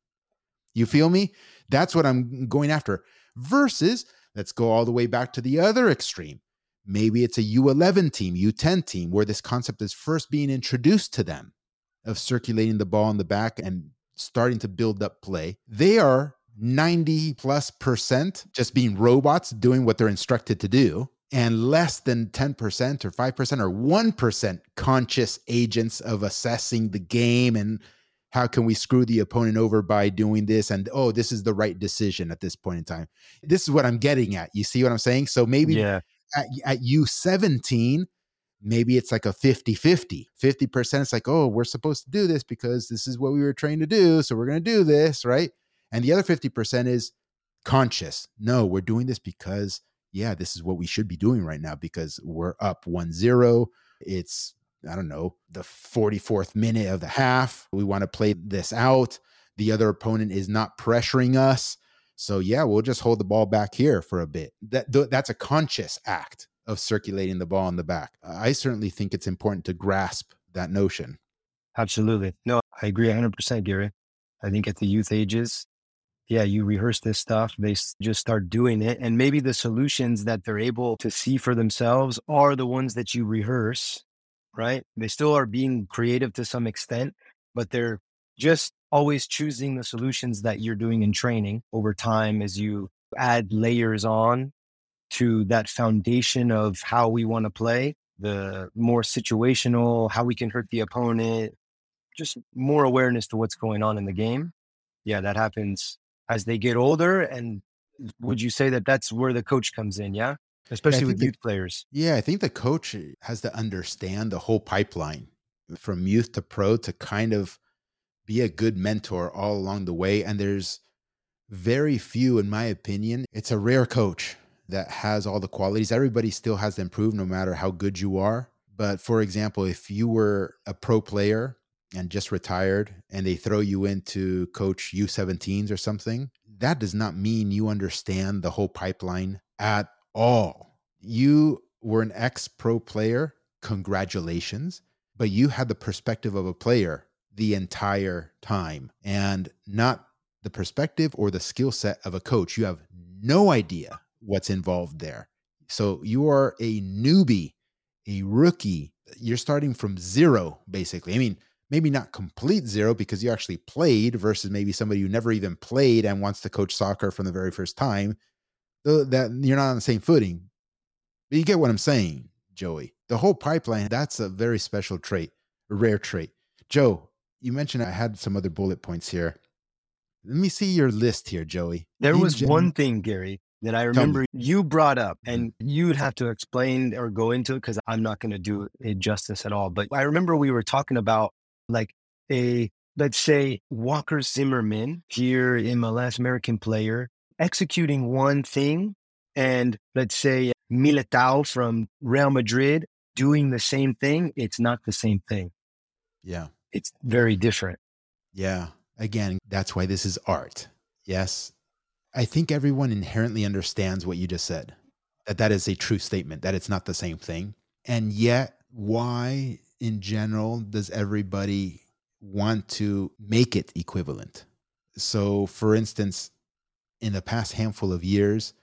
You feel me? That's what I'm going after. Versus, let's go all the way back to the other extreme. Maybe it's a U11 team, U10 team, where this concept is first being introduced to them of circulating the ball in the back and starting to build up play. They are 90 plus percent just being robots doing what they're instructed to do and less than 10% or 5% or 1% conscious agents of assessing the game and how can we screw the opponent over by doing this and oh this is the right decision at this point in time this is what i'm getting at you see what i'm saying so maybe Yeah. At, at u17 maybe it's like a 50-50 50% it's like oh we're supposed to do this because this is what we were trained to do so we're going to do this right? And the other 50% is conscious. No we're doing this because yeah this is what we should be doing right now because we're up 1-0 it's i don't know the 44th minute of the half. We want to play this out. The other opponent is not pressuring us so yeah we'll just hold the ball back here for a bit that that's a conscious act of circulating the ball in the back i certainly think it's important to grasp that notion Absolutely. No, I agree 100%, Gary. I think at the youth ages, yeah, you rehearse this stuff, they just start doing it. And maybe the solutions that they're able to see for themselves are the ones that you rehearse, right? They still are being creative to some extent, but they're just always choosing the solutions that you're doing in training over time as you add layers on to that foundation of how we want to play, the more situational, how we can hurt the opponent, just more awareness to what's going on in the game. Yeah, that happens as they get older. And would you say that that's where the coach comes in? Yeah. Especially think with the- youth players. Yeah, I think the coach has to understand the whole pipeline from youth to pro to kind of be a good mentor all along the way. And there's very few, in my opinion. It's a rare coach that has all the qualities. Everybody still has to improve no matter how good you are. But for example, if you were a pro player and just retired and they throw you into coach U17s or something, that does not mean you understand the whole pipeline at all. You were an ex pro player, congratulations, but you had the perspective of a player the entire time and not the perspective or the skill set of a coach. You have no idea what's involved there. So you are a newbie, a rookie. You're starting from zero, basically. I mean, maybe not complete zero because you actually played versus maybe somebody who never even played and wants to coach soccer from the very first time. That you're not on the same footing. But you get what I'm saying, Joey. The whole pipeline, that's a very special trait, a rare trait. Joe, you mentioned I had some other bullet points here. Let me see your list here, Joey. There In was gen- one thing, Gary, that I remember you brought up, mm-hmm. and you'd have to explain or go into it because I'm not going to do it justice at all. But I remember we were talking about like a, let's say, Walker Zimmerman here in MLS, American player, executing one thing, and let's say Militao from Real Madrid doing the same thing. It's not the same thing. Yeah. It's very different. Yeah. Again, that's why this is art. Yes. I think everyone inherently understands what you just said. That that is a true statement, that it's not the same thing. And yet, why in general does everybody want to make it equivalent? So, for instance, in the past handful of years,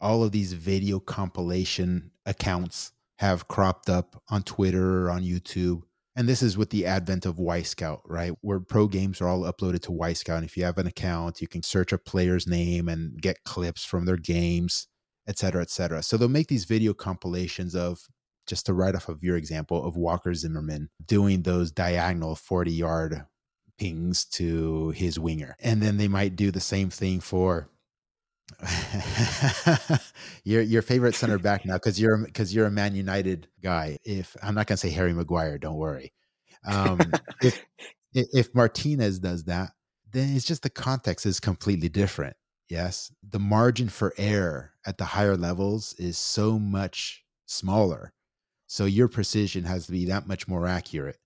all of these video compilation accounts have cropped up on Twitter or on YouTube. And this is with the advent of Wyscout, right? Where pro games are all uploaded to Wyscout. And if you have an account, you can search a player's name and get clips from their games, et cetera, et cetera. So they'll make these video compilations of, just to write off of your example, of Walker Zimmerman doing those diagonal 40 yard pings to his winger. And then they might do the same thing for *laughs* your your favorite center back now because you're because you're a Man United guy. If I'm not gonna say Harry Maguire, don't worry. Um, if *laughs* if Martinez does that, then it's just the context is completely different. Yes, the margin for error at the higher levels is so much smaller, so your precision has to be that much more accurate.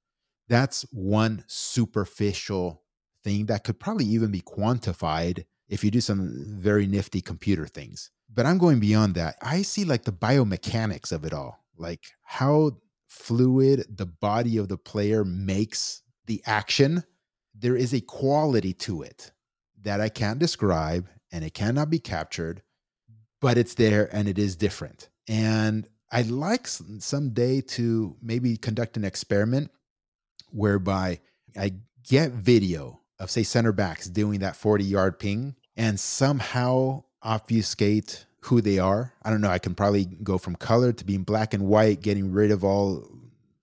That's one superficial thing that could probably even be quantified if you do some very nifty computer things. But I'm going beyond that. I see like the biomechanics of it all, like how fluid the body of the player makes the action, there is a quality to it that I can't describe and it cannot be captured, but it's there and it is different. And I'd like someday to maybe conduct an experiment whereby I get video of, say, center backs doing that 40 yard ping and somehow obfuscate who they are. I don't know. I can probably go from color to being black and white, getting rid of all,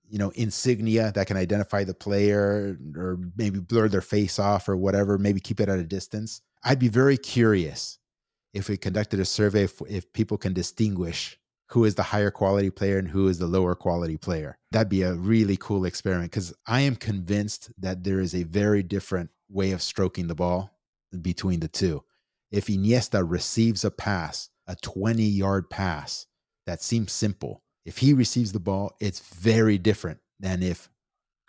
you know, insignia that can identify the player or maybe blur their face off or whatever, maybe keep it at a distance. I'd be very curious if we conducted a survey if, if people can distinguish who is the higher quality player and who is the lower quality player. That'd be a really cool experiment because I am convinced that there is a very different way of stroking the ball between the two. If Iniesta receives a pass, a 20 yard pass that seems simple, if he receives the ball, it's very different than if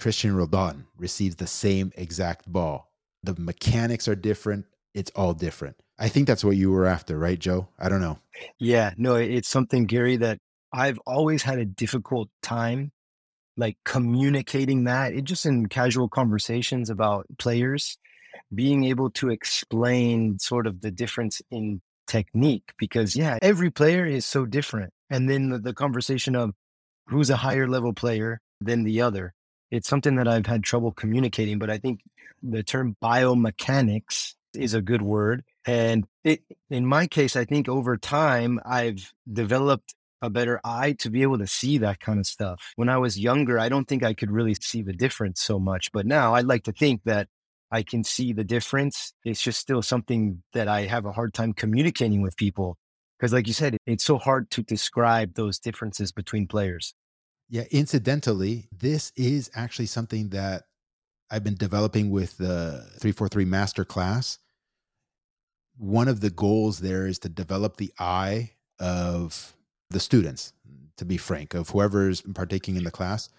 Cristian Roldan receives the same exact ball. The mechanics are different. It's all different. I think that's what you were after, right, Joe? I don't know. Yeah, no, it's something, Gary, that I've always had a difficult time like communicating that. It just in casual conversations about players, being able to explain sort of the difference in technique because yeah, every player is so different. And then the, the conversation of who's a higher level player than the other. It's something that I've had trouble communicating, but I think the term biomechanics is a good word and it, in my case, I think over time, I've developed a better eye to be able to see that kind of stuff. When I was younger, I don't think I could really see the difference so much. But now I'd like to think that I can see the difference. It's just still something that I have a hard time communicating with people. Because, like you said, it's so hard to describe those differences between players. Yeah. Incidentally, this is actually something that I've been developing with the 343 master class one of the goals there is to develop the eye of the students, to be frank, of whoever's partaking in the class.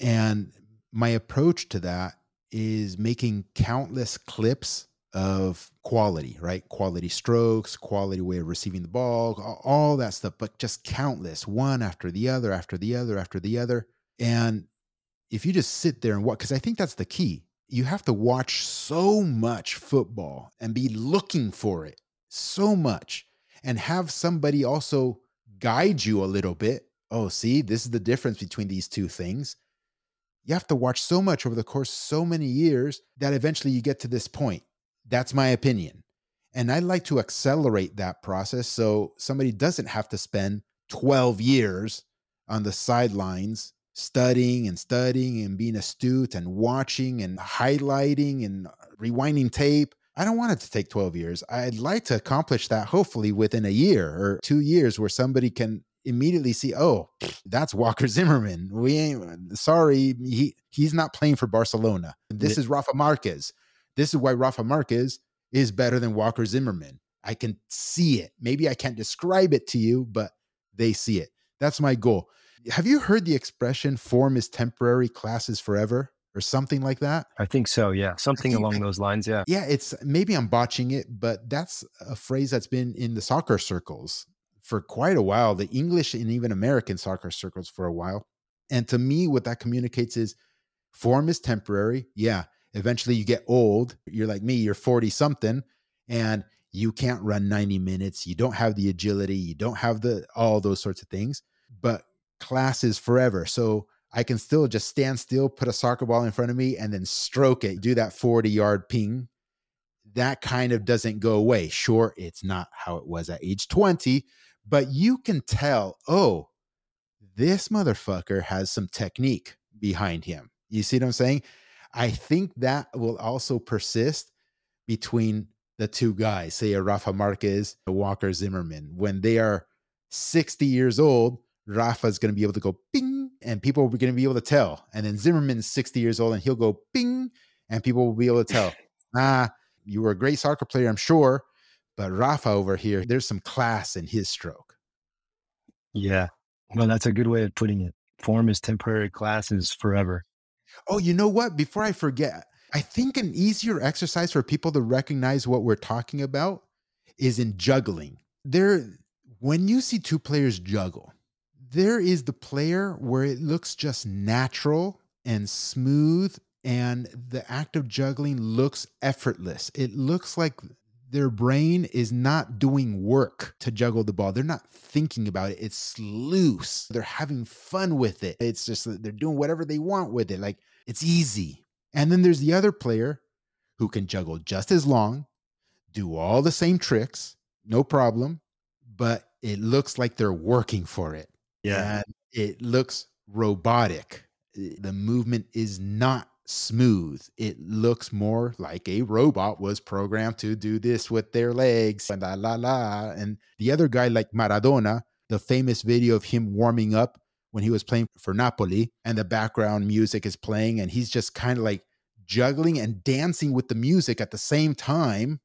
And my approach to that is making countless clips of quality, right? Quality strokes, quality way of receiving the ball, all that stuff, but just countless, one after the other, after the other, after the other. And if you just sit there and watch, because I think that's the key you have to watch so much football and be looking for it so much and have somebody also guide you a little bit. Oh, see, this is the difference between these two things. You have to watch so much over the course of so many years that eventually you get to this point. That's my opinion. And I like to accelerate that process so somebody doesn't have to spend 12 years on the sidelines studying and studying and being astute and watching and highlighting and rewinding tape. I don't want it to take 12 years. I'd like to accomplish that hopefully within a year or two years where somebody can immediately see, oh, that's Walker *laughs* Zimmerman. We ain't sorry, he he's not playing for Barcelona. This is Rafa Marquez. This is why Rafa Marquez is better than Walker Zimmerman. I can see it. Maybe I can't describe it to you, but they see it. That's my goal have you heard the expression form is temporary, class is forever? Or something like that. I think so. Yeah. Something along those lines. Yeah. Yeah. It's maybe I'm botching it, but that's a phrase that's been in the soccer circles for quite a while, the English and even American soccer circles for a while. And to me, what that communicates is form is temporary. Yeah. Eventually you get old. You're like me, you're 40 something, and you can't run 90 minutes. You don't have the agility. You don't have the all those sorts of things. But classes forever. So I can still just stand still, put a soccer ball in front of me, and then stroke it, do that 40 yard ping. That kind of doesn't go away. Sure, it's not how it was at age 20, but you can tell, oh, this motherfucker has some technique behind him. You see what I'm saying? I think that will also persist between the two guys, say a Rafa Marquez, a Walker Zimmerman, when they are 60 years old Rafa's going to be able to go bing, and people are going to be able to tell. And then Zimmerman's 60 years old, and he'll go bing, and people will be able to tell. *laughs* ah, you were a great soccer player, I'm sure, but Rafa over here, there's some class in his stroke. Yeah. Well, that's a good way of putting it. Form is temporary, class is forever. Oh, you know what? Before I forget, I think an easier exercise for people to recognize what we're talking about is in juggling. There, when you see two players juggle, there is the player where it looks just natural and smooth and the act of juggling looks effortless. It looks like their brain is not doing work to juggle the ball. They're not thinking about it. It's loose. They're having fun with it. It's just they're doing whatever they want with it. Like it's easy. And then there's the other player who can juggle just as long, do all the same tricks, no problem, but it looks like they're working for it. Yeah. And it looks robotic. The movement is not smooth. It looks more like a robot was programmed to do this with their legs and la la la. And the other guy, like Maradona, the famous video of him warming up when he was playing for Napoli, and the background music is playing, and he's just kind of like juggling and dancing with the music at the same time.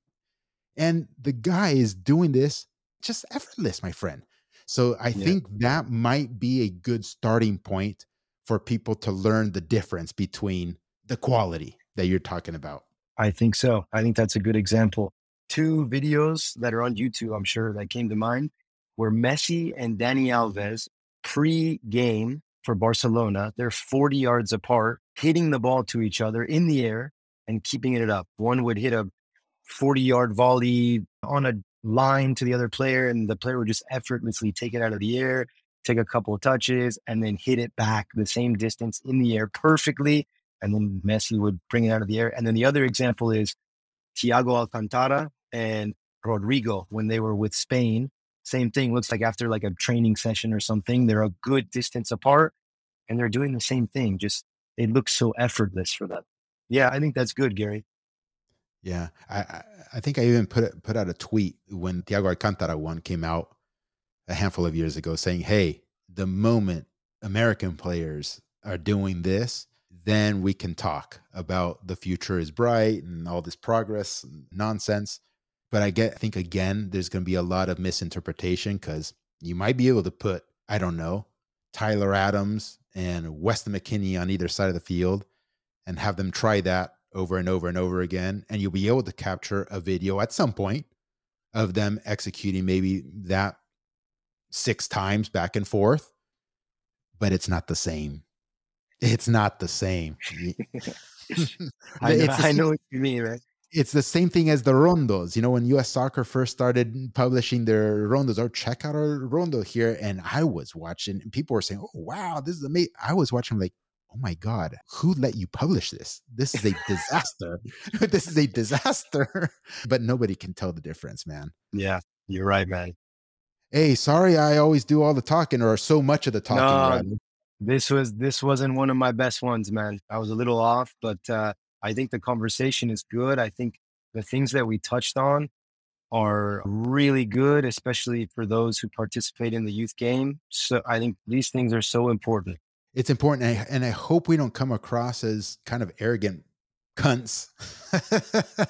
And the guy is doing this just effortless, my friend. So I yeah. think that might be a good starting point for people to learn the difference between the quality that you're talking about. I think so. I think that's a good example. Two videos that are on YouTube, I'm sure that came to mind, were Messi and Dani Alves pre game for Barcelona. They're 40 yards apart, hitting the ball to each other in the air and keeping it up. One would hit a 40 yard volley on a line to the other player, and the player would just effortlessly take it out of the air, take a couple of touches, and then hit it back the same distance in the air perfectly and then Messi would bring it out of the air. And then the other example is Thiago Alcantara and Rodrigo when they were with Spain. Same thing. Looks like after like a training session or something, they're a good distance apart, and they're doing the same thing. Just it looks so effortless for them. Yeah, I think that's good, Gary. Yeah, I I think I even put put out a tweet when Thiago Alcantara one came out a handful of years ago, saying, "Hey, the moment American players are doing this, then we can talk about the future is bright and all this progress nonsense. But I get, I think again, there's going to be a lot of misinterpretation because you might be able to put, I don't know, Tyler Adams and Weston McKennie on either side of the field and have them try that over and over and over again. And you'll be able to capture a video at some point of them executing maybe that six times back and forth, but it's not the same it's not the same. *laughs* *laughs* I, know, I know what you mean, right? It's the same thing as the rondos. You know, when US soccer first started publishing their rondos, or oh, check out our rondo here. And I was watching, and people were saying, Oh, wow, this is amazing. I was watching, like, oh my God, who let you publish this? This is a disaster. *laughs* this is a disaster. but nobody can tell the difference, man. Yeah, you're right, man. Hey, sorry, I always do all the talking or so much of the talking. No, this was this wasn't one of my best ones, man. I was a little off, but uh, I think the conversation is good. I think the things that we touched on are really good, especially for those who participate in the youth game. So I think these things are so important. It's important, and I, and I hope we don't come across as kind of arrogant cunts.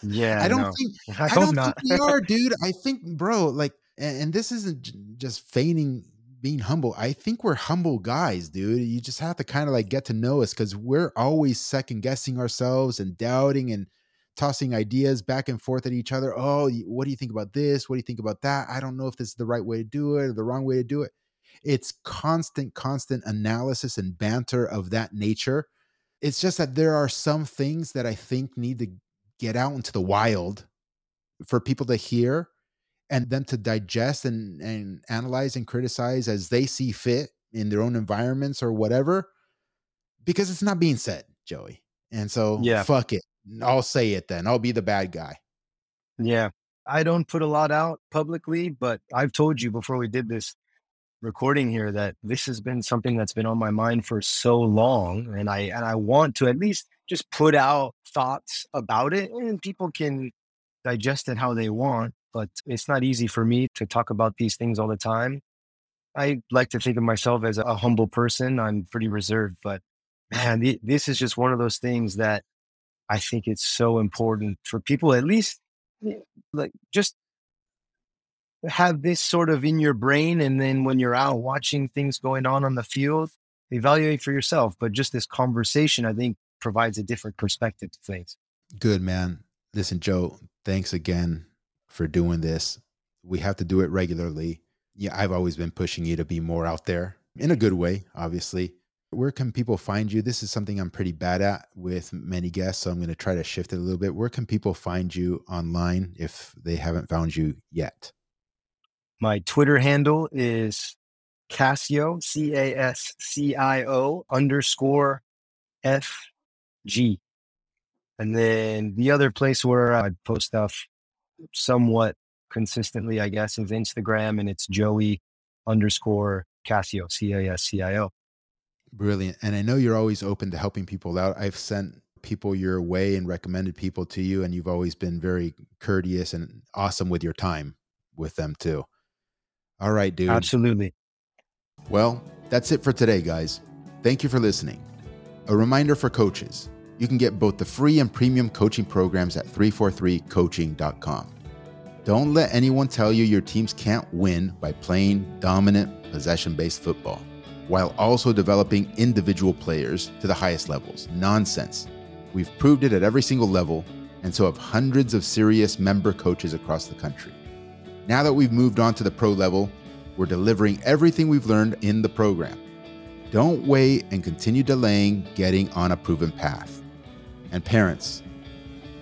*laughs* yeah, I don't no. think *laughs* I, I don't not. think we are, *laughs* dude. I think, bro, like, and, and this isn't just feigning being humble. I think we're humble guys, dude. You just have to kind of like get to know us because we're always second guessing ourselves and doubting and tossing ideas back and forth at each other. Oh, what do you think about this? What do you think about that? I don't know if this is the right way to do it or the wrong way to do it. It's constant, constant analysis and banter of that nature. It's just that there are some things that I think need to get out into the wild for people to hear and them to digest and, and analyze and criticize as they see fit in their own environments or whatever because it's not being said joey. And so yeah. fuck it. I'll say it then. I'll be the bad guy. Yeah. I don't put a lot out publicly but i've told you before we did this recording here that this has been something that's been on my mind for so long and i and i want to at least just put out thoughts about it and people can digest it how they want but it's not easy for me to talk about these things all the time. I like to think of myself as a humble person. I'm pretty reserved, but man, this is just one of those things that I think it's so important for people, at least eh, like just have this sort of in your brain. And then when you're out watching things going on on the field, evaluate for yourself. But just this conversation, I think, provides a different perspective to things. Good, man. Listen, Joe, thanks again for doing this. We have to do it regularly. Yeah, I've always been pushing you to be more out there, in a good way, obviously. Where can people find you? This is something I'm pretty bad at with many guests, so I'm going to try to shift it a little bit. Where can people find you online if they haven't found you yet? My Twitter handle is Cascio, C A S C I O underscore F G. And then the other place where I post stuff somewhat consistently, I guess, is Instagram and it's Joey underscore Cascio, C A S C I O. Brilliant. And I know you're always open to helping people out. I've sent people your way and recommended people to you, and you've always been very courteous and awesome with your time with them too. All right, dude. Absolutely. Well, that's it for today, guys. Thank you for listening. A reminder for coaches you can get both the free and premium coaching programs at 343coaching.com. Don't let anyone tell you your teams can't win by playing dominant, possession based football while also developing individual players to the highest levels. Nonsense. We've proved it at every single level, and so have hundreds of serious member coaches across the country. Now that we've moved on to the pro level, we're delivering everything we've learned in the program. Don't wait and continue delaying getting on a proven path. And parents,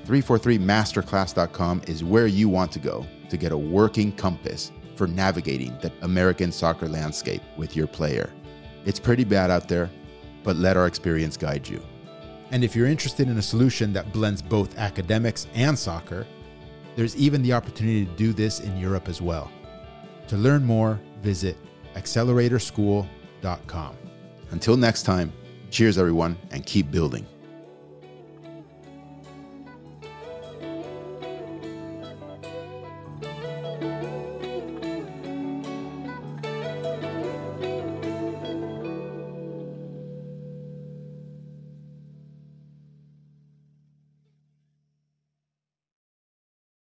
343masterclass.com is where you want to go to get a working compass for navigating the American soccer landscape with your player. It's pretty bad out there, but let our experience guide you. And if you're interested in a solution that blends both academics and soccer, there's even the opportunity to do this in Europe as well. To learn more, visit acceleratorschool.com. Until next time, cheers everyone and keep building.